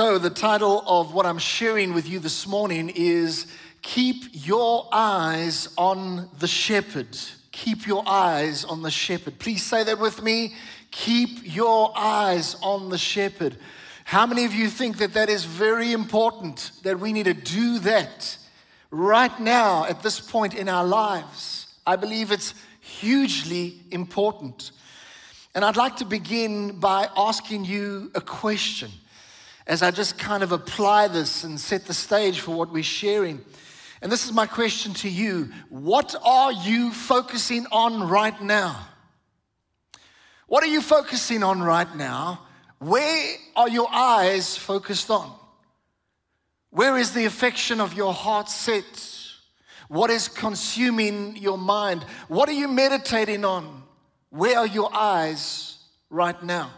So, the title of what I'm sharing with you this morning is Keep Your Eyes on the Shepherd. Keep your eyes on the shepherd. Please say that with me. Keep your eyes on the shepherd. How many of you think that that is very important, that we need to do that right now at this point in our lives? I believe it's hugely important. And I'd like to begin by asking you a question as I just kind of apply this and set the stage for what we're sharing. And this is my question to you What are you focusing on right now? What are you focusing on right now? Where are your eyes focused on? Where is the affection of your heart set? What is consuming your mind? What are you meditating on? Where are your eyes right now?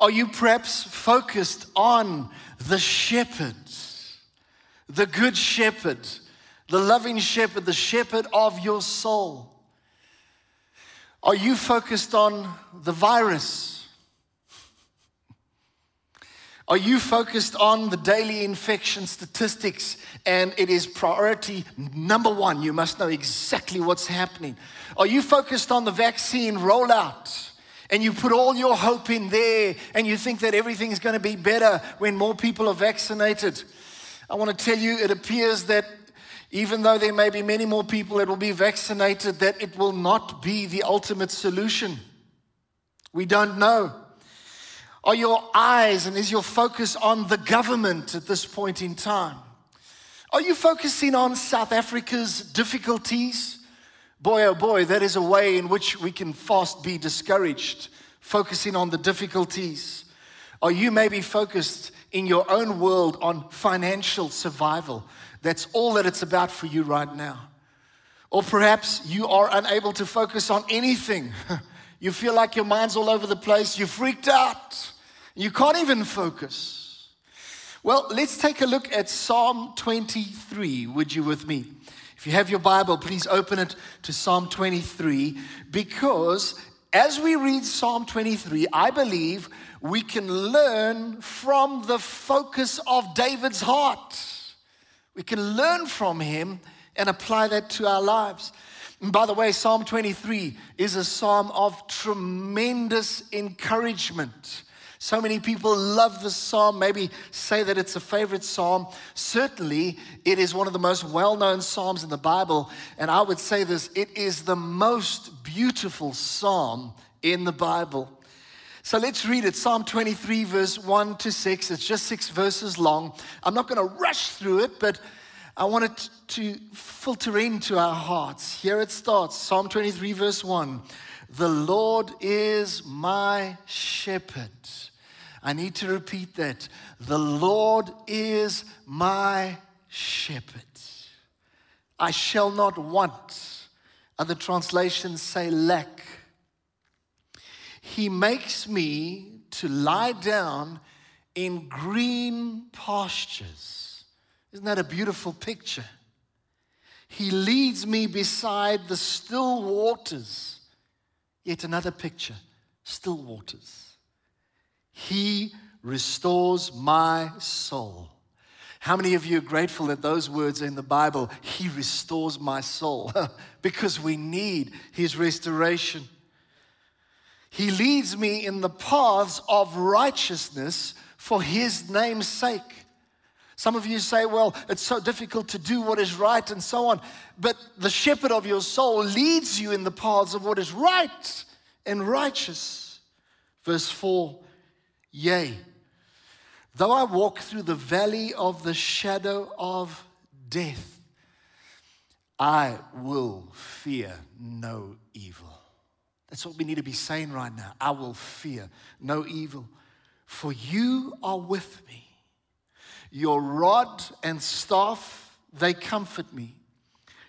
Are you perhaps focused on the shepherd, the good shepherd, the loving shepherd, the shepherd of your soul? Are you focused on the virus? Are you focused on the daily infection statistics and it is priority number one? You must know exactly what's happening. Are you focused on the vaccine rollout? And you put all your hope in there and you think that everything is going to be better when more people are vaccinated. I want to tell you, it appears that even though there may be many more people that will be vaccinated, that it will not be the ultimate solution. We don't know. Are your eyes and is your focus on the government at this point in time? Are you focusing on South Africa's difficulties? Boy, oh boy, that is a way in which we can fast be discouraged, focusing on the difficulties. Or you may be focused in your own world on financial survival? That's all that it's about for you right now. Or perhaps you are unable to focus on anything. You feel like your mind's all over the place, you're freaked out, you can't even focus. Well, let's take a look at Psalm 23, would you, with me? If you have your Bible, please open it to Psalm 23 because as we read Psalm 23, I believe we can learn from the focus of David's heart. We can learn from him and apply that to our lives. And by the way, Psalm 23 is a psalm of tremendous encouragement. So many people love this psalm, maybe say that it's a favorite psalm. Certainly, it is one of the most well known psalms in the Bible. And I would say this it is the most beautiful psalm in the Bible. So let's read it Psalm 23, verse 1 to 6. It's just six verses long. I'm not going to rush through it, but I want it to filter into our hearts. Here it starts Psalm 23, verse 1. The Lord is my shepherd. I need to repeat that. The Lord is my shepherd. I shall not want. Other translations say lack. He makes me to lie down in green pastures. Isn't that a beautiful picture? He leads me beside the still waters. Yet another picture still waters. He restores my soul. How many of you are grateful that those words are in the Bible? He restores my soul because we need His restoration. He leads me in the paths of righteousness for His name's sake. Some of you say, well, it's so difficult to do what is right and so on. But the shepherd of your soul leads you in the paths of what is right and righteous. Verse 4 Yea, though I walk through the valley of the shadow of death, I will fear no evil. That's what we need to be saying right now. I will fear no evil, for you are with me. Your rod and staff, they comfort me.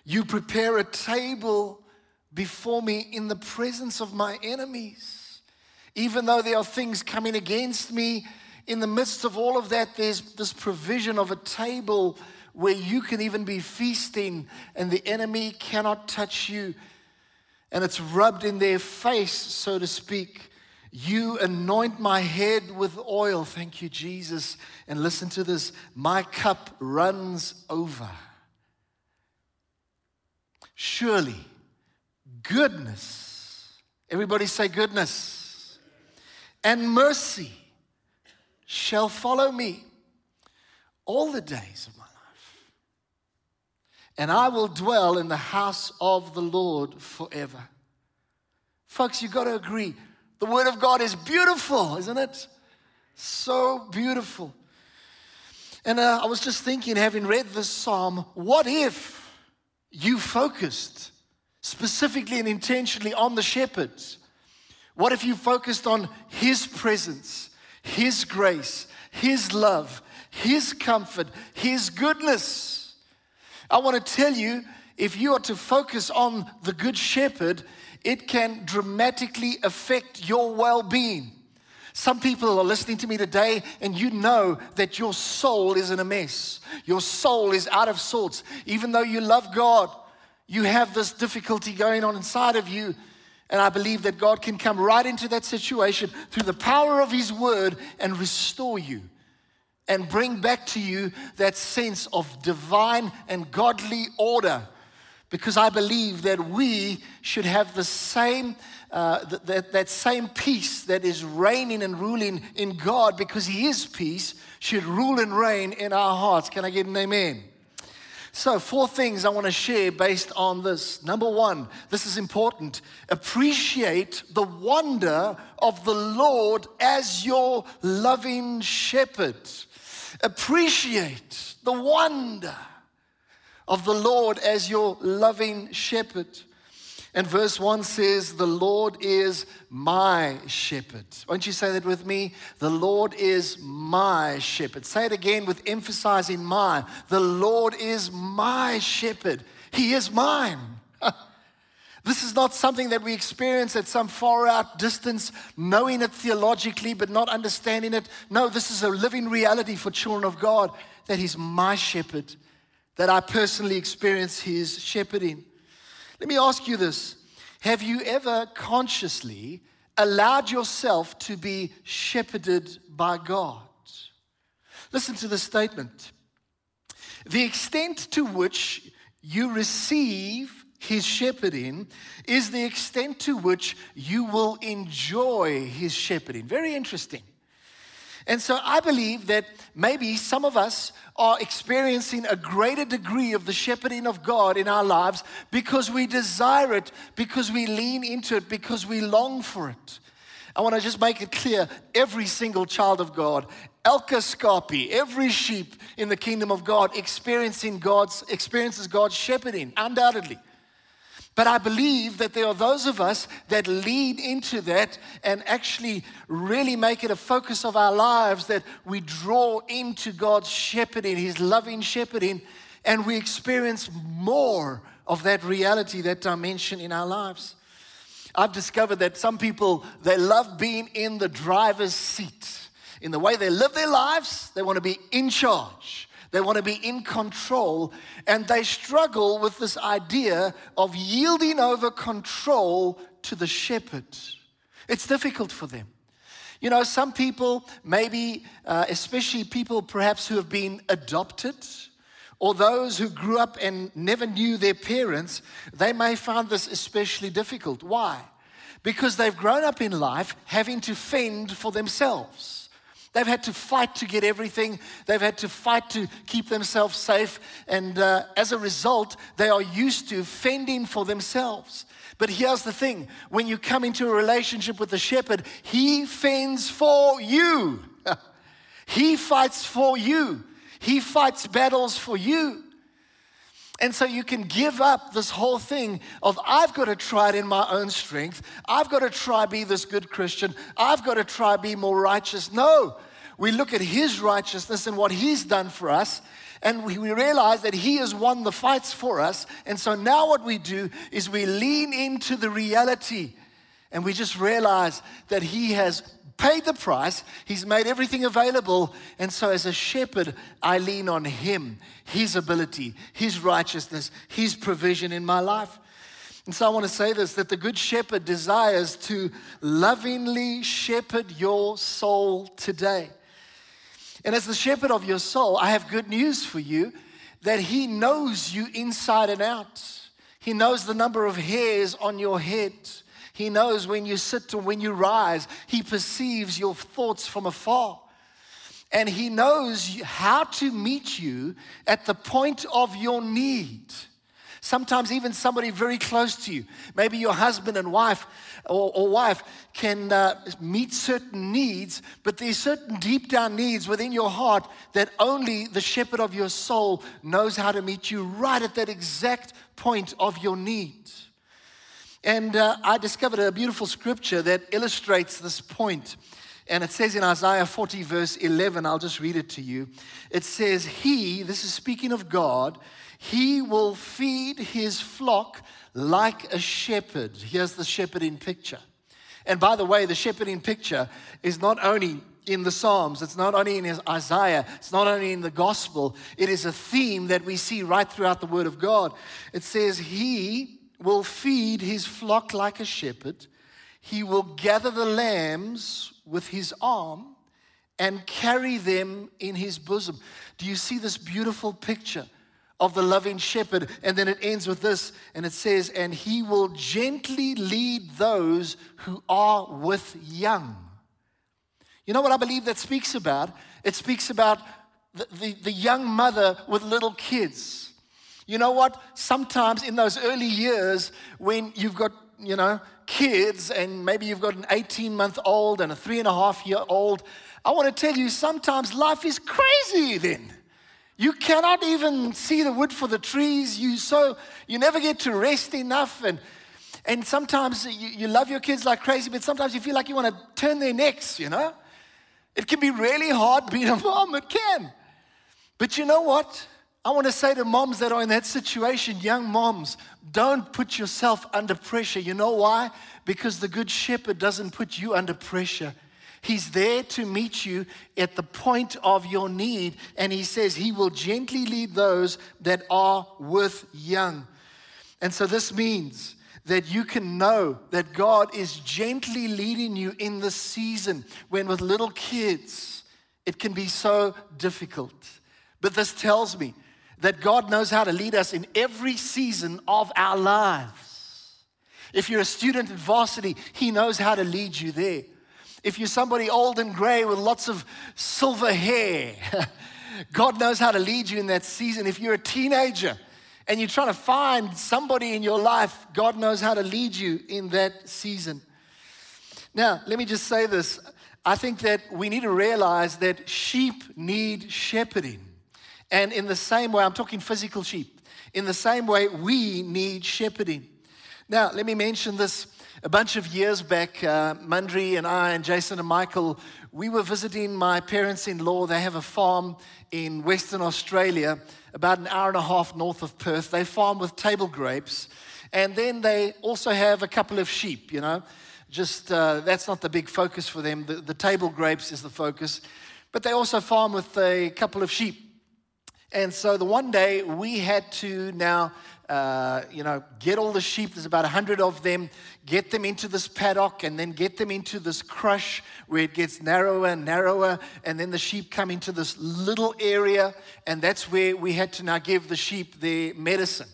You prepare a table before me in the presence of my enemies. Even though there are things coming against me, in the midst of all of that, there's this provision of a table where you can even be feasting and the enemy cannot touch you. And it's rubbed in their face, so to speak. You anoint my head with oil. Thank you, Jesus. And listen to this my cup runs over. Surely, goodness, everybody say goodness, and mercy shall follow me all the days of my life. And I will dwell in the house of the Lord forever. Folks, you've got to agree the Word of God is beautiful, isn't it? So beautiful. And uh, I was just thinking, having read this psalm, what if you focused specifically and intentionally on the shepherd? What if you focused on his presence, his grace, his love, his comfort, his goodness? I want to tell you if you are to focus on the good shepherd, it can dramatically affect your well being. Some people are listening to me today, and you know that your soul is in a mess. Your soul is out of sorts. Even though you love God, you have this difficulty going on inside of you. And I believe that God can come right into that situation through the power of His Word and restore you and bring back to you that sense of divine and godly order because I believe that we should have the same, uh, that, that same peace that is reigning and ruling in God because He is peace, should rule and reign in our hearts. Can I get an amen? So, four things I want to share based on this. Number one, this is important. Appreciate the wonder of the Lord as your loving shepherd. Appreciate the wonder of the Lord as your loving shepherd. And verse 1 says, The Lord is my shepherd. Won't you say that with me? The Lord is my shepherd. Say it again with emphasizing my. The Lord is my shepherd. He is mine. this is not something that we experience at some far out distance, knowing it theologically but not understanding it. No, this is a living reality for children of God that He's my shepherd that I personally experience His shepherding. Let me ask you this Have you ever consciously allowed yourself to be shepherded by God? Listen to the statement. The extent to which you receive his shepherding is the extent to which you will enjoy his shepherding. Very interesting. And so I believe that maybe some of us are experiencing a greater degree of the shepherding of God in our lives because we desire it, because we lean into it, because we long for it. I want to just make it clear every single child of God, elke skapie, every sheep in the kingdom of God experiencing God's experiences God's shepherding, undoubtedly. But I believe that there are those of us that lead into that and actually really make it a focus of our lives that we draw into God's shepherding, His loving shepherding, and we experience more of that reality, that dimension in our lives. I've discovered that some people, they love being in the driver's seat. In the way they live their lives, they want to be in charge. They want to be in control, and they struggle with this idea of yielding over control to the shepherd. It's difficult for them. You know, some people, maybe, uh, especially people perhaps who have been adopted, or those who grew up and never knew their parents, they may find this especially difficult. Why? Because they've grown up in life having to fend for themselves. They've had to fight to get everything. They've had to fight to keep themselves safe. And uh, as a result, they are used to fending for themselves. But here's the thing when you come into a relationship with the shepherd, he fends for you, he fights for you, he fights battles for you. And so you can give up this whole thing of, I've got to try it in my own strength. I've got to try be this good Christian. I've got to try be more righteous. No, we look at his righteousness and what he's done for us. And we, realize that He has won the fights for us. And so now what we do is we lean into the reality and we just realize that He has paid the price, He's made everything available. And so, as a shepherd, I lean on Him, His ability, His righteousness, His provision in my life. And so I want to say this that the Good Shepherd desires to lovingly shepherd your soul today. And as the shepherd of your soul, I have good news for you that He knows you inside and out. He knows the number of hairs on your head. He knows when you sit or when you rise. He perceives your thoughts from afar. And He knows how to meet you at the point of your need. Sometimes, even somebody very close to you, maybe your husband and wife or, or wife, can uh, meet certain needs, but there's certain deep down needs within your heart that only the shepherd of your soul knows how to meet you right at that exact point of your need. And uh, I discovered a beautiful scripture that illustrates this point. And it says in Isaiah 40, verse 11, I'll just read it to you. It says, He, this is speaking of God, he will feed his flock like a shepherd. Here's the shepherding picture. And by the way, the shepherding picture is not only in the Psalms, it's not only in Isaiah, it's not only in the gospel, it is a theme that we see right throughout the Word of God. It says, He will feed his flock like a shepherd, he will gather the lambs with his arm and carry them in his bosom. Do you see this beautiful picture? of the loving shepherd. And then it ends with this, and it says, And he will gently lead those who are with young. You know what I believe that speaks about? It speaks about the, the, the young mother with little kids. You know what? Sometimes in those early years, when you've got, you know, kids, and maybe you've got an 18 month old and a three and a half year old, I want to tell you, sometimes life is crazy then. You cannot even see the wood for the trees. You so you never get to rest enough. And and sometimes you, you love your kids like crazy, but sometimes you feel like you want to turn their necks, you know? It can be really hard being a mom, it can. But you know what? I want to say to moms that are in that situation, young moms, don't put yourself under pressure. You know why? Because the Good Shepherd doesn't put you under pressure. He's there to meet you at the point of your need. And he says he will gently lead those that are with young. And so this means that you can know that God is gently leading you in this season when with little kids it can be so difficult. But this tells me that God knows how to lead us in every season of our lives. If you're a student at varsity, He knows how to lead you there. If you're somebody old and gray with lots of silver hair, God knows how to lead you in that season. If you're a teenager and you're trying to find somebody in your life, God knows how to lead you in that season. Now, let me just say this. I think that we need to realize that sheep need shepherding. And in the same way, I'm talking physical sheep, in the same way, we need shepherding. Now, let me mention this a bunch of years back, uh, Mundry and I and Jason and Michael, we were visiting my parents in law. They have a farm in Western Australia, about an hour and a half north of Perth. They farm with table grapes. And then they also have a couple of sheep, you know. Just uh, that's not the big focus for them. The, the table grapes is the focus. But they also farm with a couple of sheep. And so the one day we had to now uh, you know, get all the sheep, there's about 100 of them, get them into this paddock, and then get them into this crush where it gets narrower and narrower, and then the sheep come into this little area, and that's where we had to now give the sheep their medicine.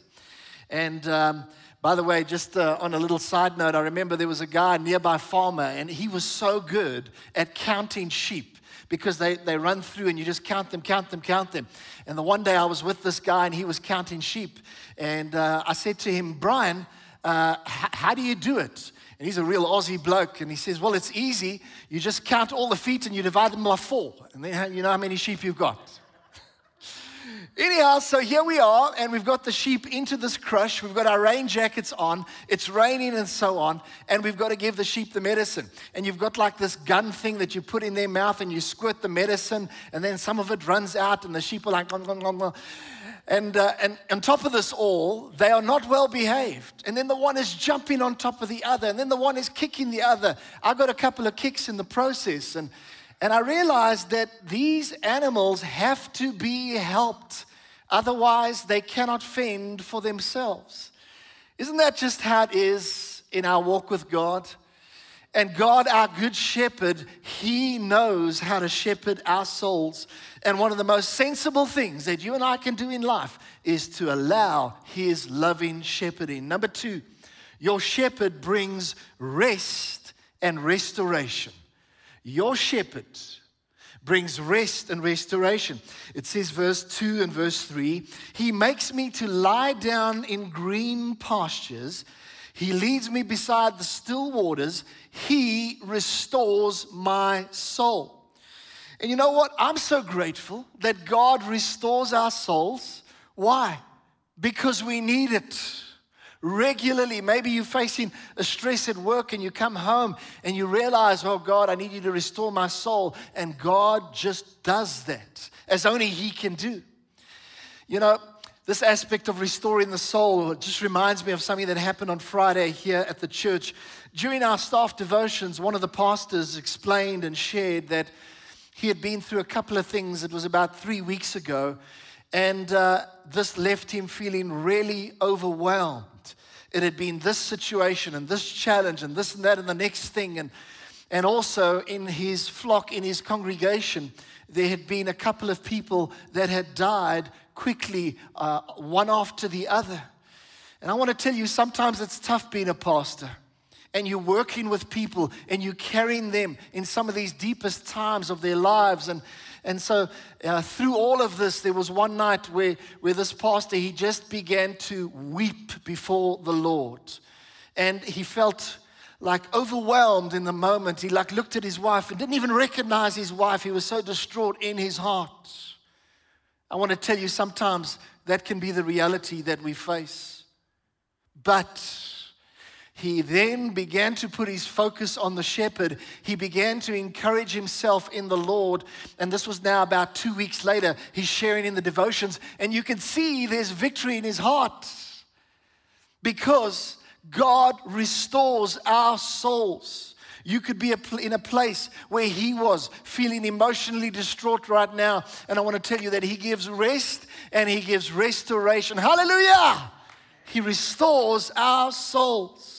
And um, by the way, just uh, on a little side note, I remember there was a guy, nearby farmer, and he was so good at counting sheep because they, they run through and you just count them, count them, count them. And the one day I was with this guy and he was counting sheep. And uh, I said to him, Brian, uh, h- how do you do it? And he's a real Aussie bloke. And he says, Well, it's easy. You just count all the feet and you divide them by four. And then you know how many sheep you've got. Anyhow, so here we are, and we've got the sheep into this crush. We've got our rain jackets on. It's raining and so on, and we've got to give the sheep the medicine. And you've got like this gun thing that you put in their mouth, and you squirt the medicine, and then some of it runs out, and the sheep are like, and, uh, and on top of this all, they are not well behaved. And then the one is jumping on top of the other, and then the one is kicking the other. I got a couple of kicks in the process, and and I realized that these animals have to be helped. Otherwise, they cannot fend for themselves. Isn't that just how it is in our walk with God? And God, our good shepherd, he knows how to shepherd our souls. And one of the most sensible things that you and I can do in life is to allow his loving shepherding. Number two, your shepherd brings rest and restoration. Your shepherd brings rest and restoration. It says, verse 2 and verse 3 He makes me to lie down in green pastures. He leads me beside the still waters. He restores my soul. And you know what? I'm so grateful that God restores our souls. Why? Because we need it regularly. Maybe you're facing a stress at work and you come home and you realize, oh God, I need you to restore my soul. And God just does that as only He can do. You know, this aspect of restoring the soul just reminds me of something that happened on Friday here at the church. During our staff devotions, one of the pastors explained and shared that he had been through a couple of things. It was about three weeks ago, and uh, this left him feeling really overwhelmed. It had been this situation and this challenge and this and that and the next thing. And, and also in his flock, in his congregation, there had been a couple of people that had died quickly, uh, one after the other. And I want to tell you, sometimes it's tough being a pastor. And you're working with people and you're carrying them in some of these deepest times of their lives. And, and so, uh, through all of this, there was one night where, where this pastor, he just began to weep before the Lord. And he felt like overwhelmed in the moment. He like looked at his wife and didn't even recognize his wife. He was so distraught in his heart. I want to tell you sometimes that can be the reality that we face. But he then began to put his focus on the shepherd. He began to encourage himself in the Lord. And this was now about two weeks later. He's sharing in the devotions, and you can see there's victory in his heart because God restores our souls. You could be in a place where he was feeling emotionally distraught right now. And I want to tell you that he gives rest and he gives restoration. Hallelujah! He restores our souls.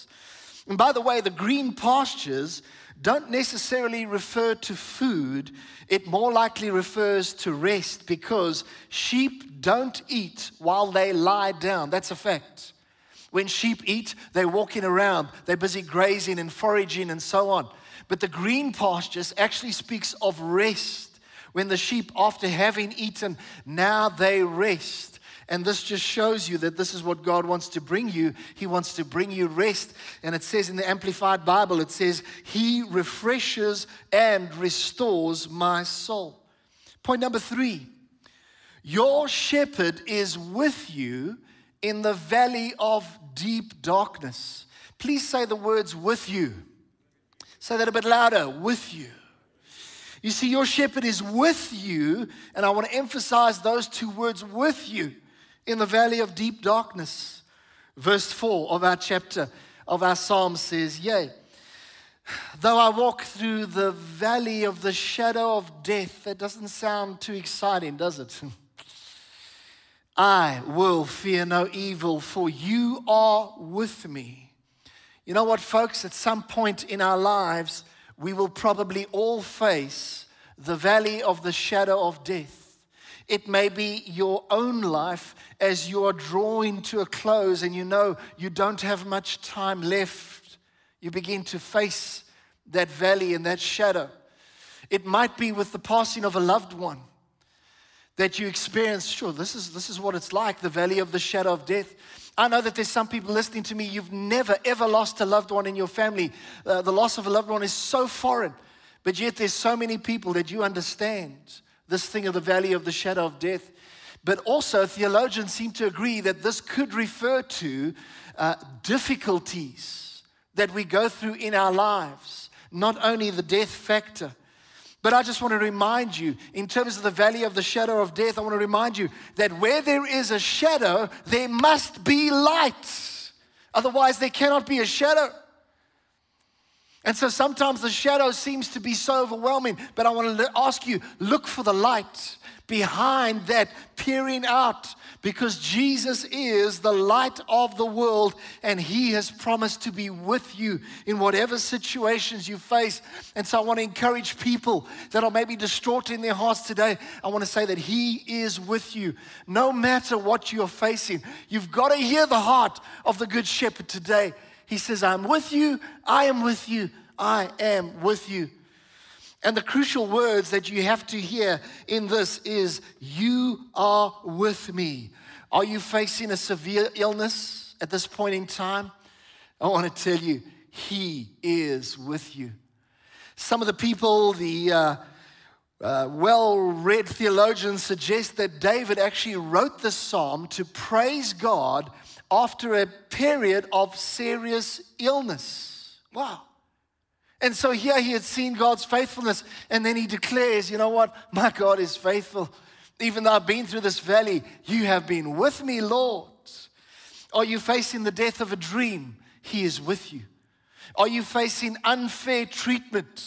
And by the way, the green pastures don't necessarily refer to food, it more likely refers to rest because sheep don't eat while they lie down. That's a fact. When sheep eat, they're walking around, they're busy grazing and foraging and so on. But the green pastures actually speaks of rest. When the sheep, after having eaten, now they rest. And this just shows you that this is what God wants to bring you. He wants to bring you rest. And it says in the Amplified Bible, it says, He refreshes and restores my soul. Point number three your shepherd is with you in the valley of deep darkness. Please say the words with you. Say that a bit louder with you. You see, your shepherd is with you, and I want to emphasize those two words with you in the valley of deep darkness. Verse 4 of our chapter of our psalm says, Yea, though I walk through the valley of the shadow of death, that doesn't sound too exciting, does it? I will fear no evil, for you are with me. You know what, folks? At some point in our lives, we will probably all face the valley of the shadow of death. It may be your own life as you are drawing to a close and you know you don't have much time left. You begin to face that valley and that shadow. It might be with the passing of a loved one that you experience, sure, this is, this is what it's like, the valley of the shadow of death. I know that there's some people listening to me, you've never, ever lost a loved one in your family. Uh, the loss of a loved one is so foreign, but yet there's so many people that you understand this thing of the valley of the shadow of death. But also, theologians seem to agree that this could refer to uh, difficulties that we go through in our lives, not only the death factor. But I just want to remind you, in terms of the valley of the shadow of death, I want to remind you that where there is a shadow, there must be light. Otherwise, there cannot be a shadow. And so sometimes the shadow seems to be so overwhelming, but I want to ask you look for the light behind that peering out because Jesus is the light of the world and He has promised to be with you in whatever situations you face. And so I want to encourage people that are maybe distraught in their hearts today. I want to say that He is with you no matter what you're facing. You've got to hear the heart of the Good Shepherd today. He says, I'm with you, I am with you, I am with you. And the crucial words that you have to hear in this is, You are with me. Are you facing a severe illness at this point in time? I want to tell you, He is with you. Some of the people, the uh, uh, well read theologians suggest that David actually wrote this psalm to praise God after a period of serious illness. Wow. And so here he had seen God's faithfulness, and then he declares, You know what? My God is faithful. Even though I've been through this valley, you have been with me, Lord. Are you facing the death of a dream? He is with you. Are you facing unfair treatment?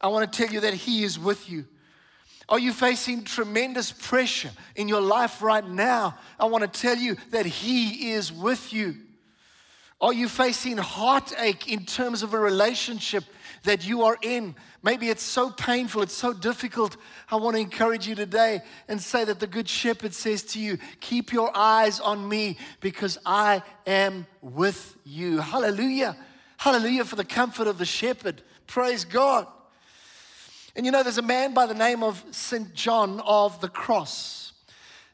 I want to tell you that He is with you. Are you facing tremendous pressure in your life right now? I want to tell you that He is with you. Are you facing heartache in terms of a relationship that you are in? Maybe it's so painful, it's so difficult. I want to encourage you today and say that the Good Shepherd says to you, Keep your eyes on me because I am with you. Hallelujah. Hallelujah for the comfort of the shepherd. Praise God. And you know, there's a man by the name of St. John of the Cross.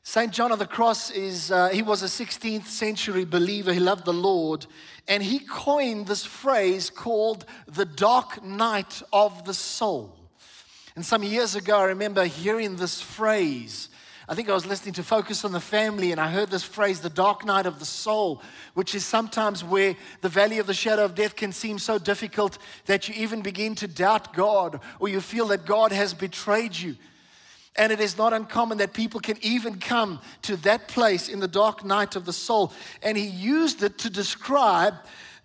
St. John of the Cross is, uh, he was a 16th century believer. He loved the Lord. And he coined this phrase called the dark night of the soul. And some years ago, I remember hearing this phrase. I think I was listening to Focus on the Family, and I heard this phrase, the dark night of the soul, which is sometimes where the valley of the shadow of death can seem so difficult that you even begin to doubt God, or you feel that God has betrayed you. And it is not uncommon that people can even come to that place in the dark night of the soul. And he used it to describe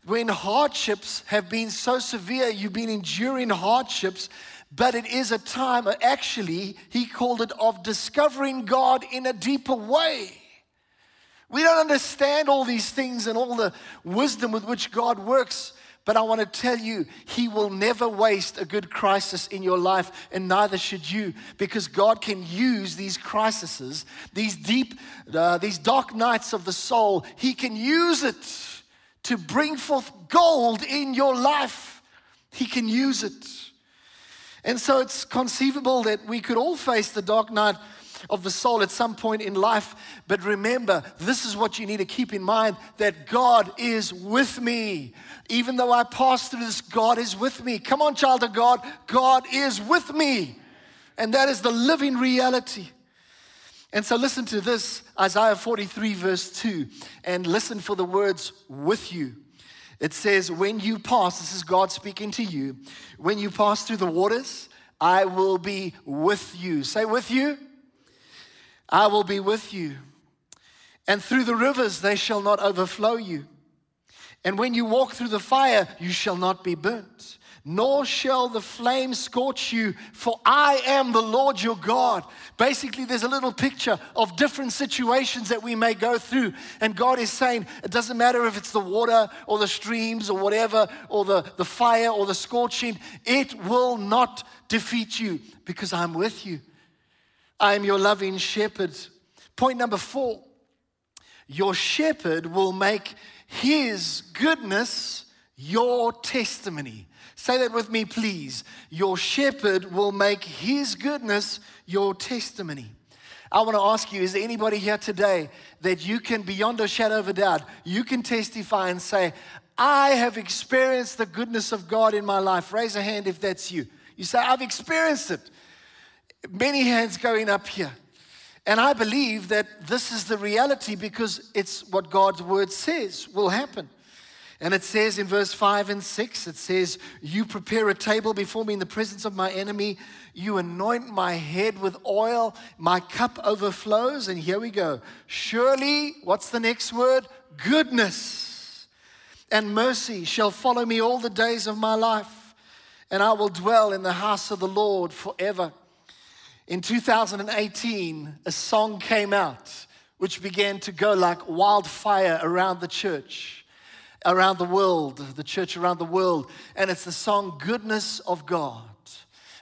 when hardships have been so severe, you've been enduring hardships, but it is a time, actually, he called it of discovering God in a deeper way. We don't understand all these things and all the wisdom with which God works. But I want to tell you, He will never waste a good crisis in your life, and neither should you, because God can use these crises, these deep, uh, these dark nights of the soul, He can use it to bring forth gold in your life. He can use it. And so it's conceivable that we could all face the dark night of the soul at some point in life. But remember, this is what you need to keep in mind that God is with me. Even though I pass through this, God is with me. Come on, child of God, God is with me. And that is the living reality. And so listen to this Isaiah 43, verse 2, and listen for the words with you. It says, When you pass, this is God speaking to you, when you pass through the waters, I will be with you. Say, with you. I will be with you. And through the rivers, they shall not overflow you. And when you walk through the fire, you shall not be burnt, nor shall the flame scorch you, for I am the Lord your God. Basically, there's a little picture of different situations that we may go through. And God is saying, it doesn't matter if it's the water or the streams or whatever, or the, the fire or the scorching, it will not defeat you because I'm with you. I am your loving shepherd. Point number four your shepherd will make his goodness your testimony. Say that with me, please. Your shepherd will make his goodness your testimony. I want to ask you is there anybody here today that you can, beyond a shadow of a doubt, you can testify and say, I have experienced the goodness of God in my life? Raise a hand if that's you. You say, I've experienced it. Many hands going up here. And I believe that this is the reality because it's what God's word says will happen. And it says in verse 5 and 6, it says, You prepare a table before me in the presence of my enemy. You anoint my head with oil. My cup overflows. And here we go. Surely, what's the next word? Goodness and mercy shall follow me all the days of my life, and I will dwell in the house of the Lord forever. In 2018, a song came out which began to go like wildfire around the church, around the world, the church around the world. And it's the song Goodness of God.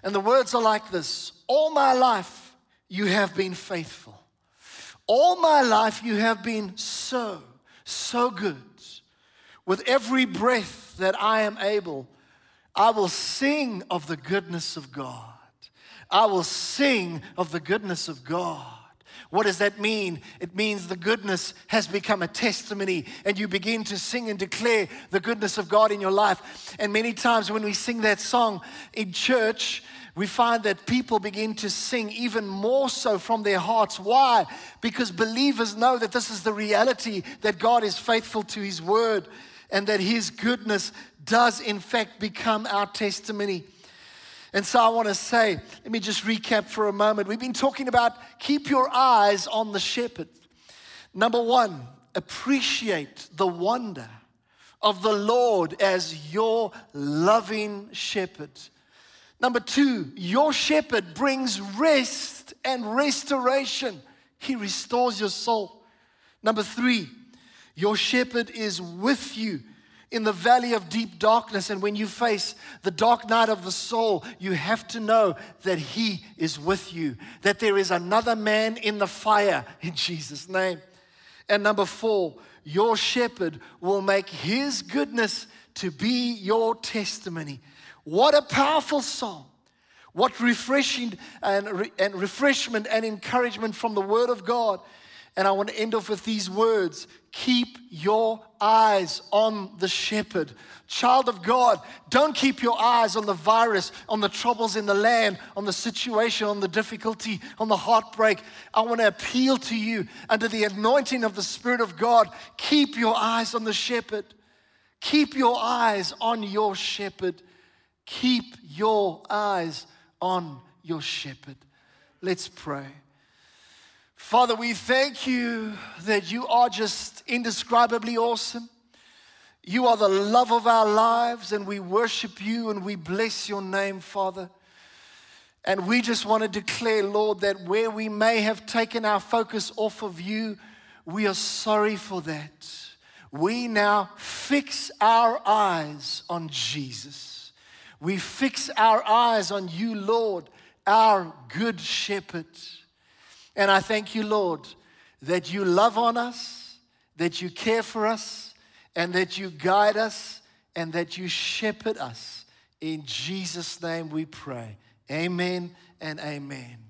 And the words are like this All my life you have been faithful. All my life you have been so, so good. With every breath that I am able, I will sing of the goodness of God. I will sing of the goodness of God. What does that mean? It means the goodness has become a testimony, and you begin to sing and declare the goodness of God in your life. And many times when we sing that song in church, we find that people begin to sing even more so from their hearts. Why? Because believers know that this is the reality that God is faithful to His word and that His goodness does, in fact, become our testimony. And so I want to say, let me just recap for a moment. We've been talking about keep your eyes on the shepherd. Number one, appreciate the wonder of the Lord as your loving shepherd. Number two, your shepherd brings rest and restoration. He restores your soul. Number three, your shepherd is with you in the valley of deep darkness. And when you face the dark night of the soul, you have to know that He is with you, that there is another man in the fire in Jesus' name. And number four, your shepherd will make His goodness to be your testimony. What a powerful song. What refreshing and, re- and refreshment and encouragement from the Word of God. And I want to end off with these words Keep your eyes on the shepherd. Child of God, don't keep your eyes on the virus, on the troubles in the land, on the situation, on the difficulty, on the heartbreak. I want to appeal to you under the anointing of the Spirit of God. Keep your eyes on the shepherd. Keep your eyes on your shepherd. Keep your eyes on your shepherd. Let's pray. Father, we thank you that you are just indescribably awesome. You are the love of our lives, and we worship you and we bless your name, Father. And we just want to declare, Lord, that where we may have taken our focus off of you, we are sorry for that. We now fix our eyes on Jesus. We fix our eyes on you, Lord, our good shepherd. And I thank you, Lord, that you love on us, that you care for us, and that you guide us, and that you shepherd us. In Jesus' name we pray. Amen and amen.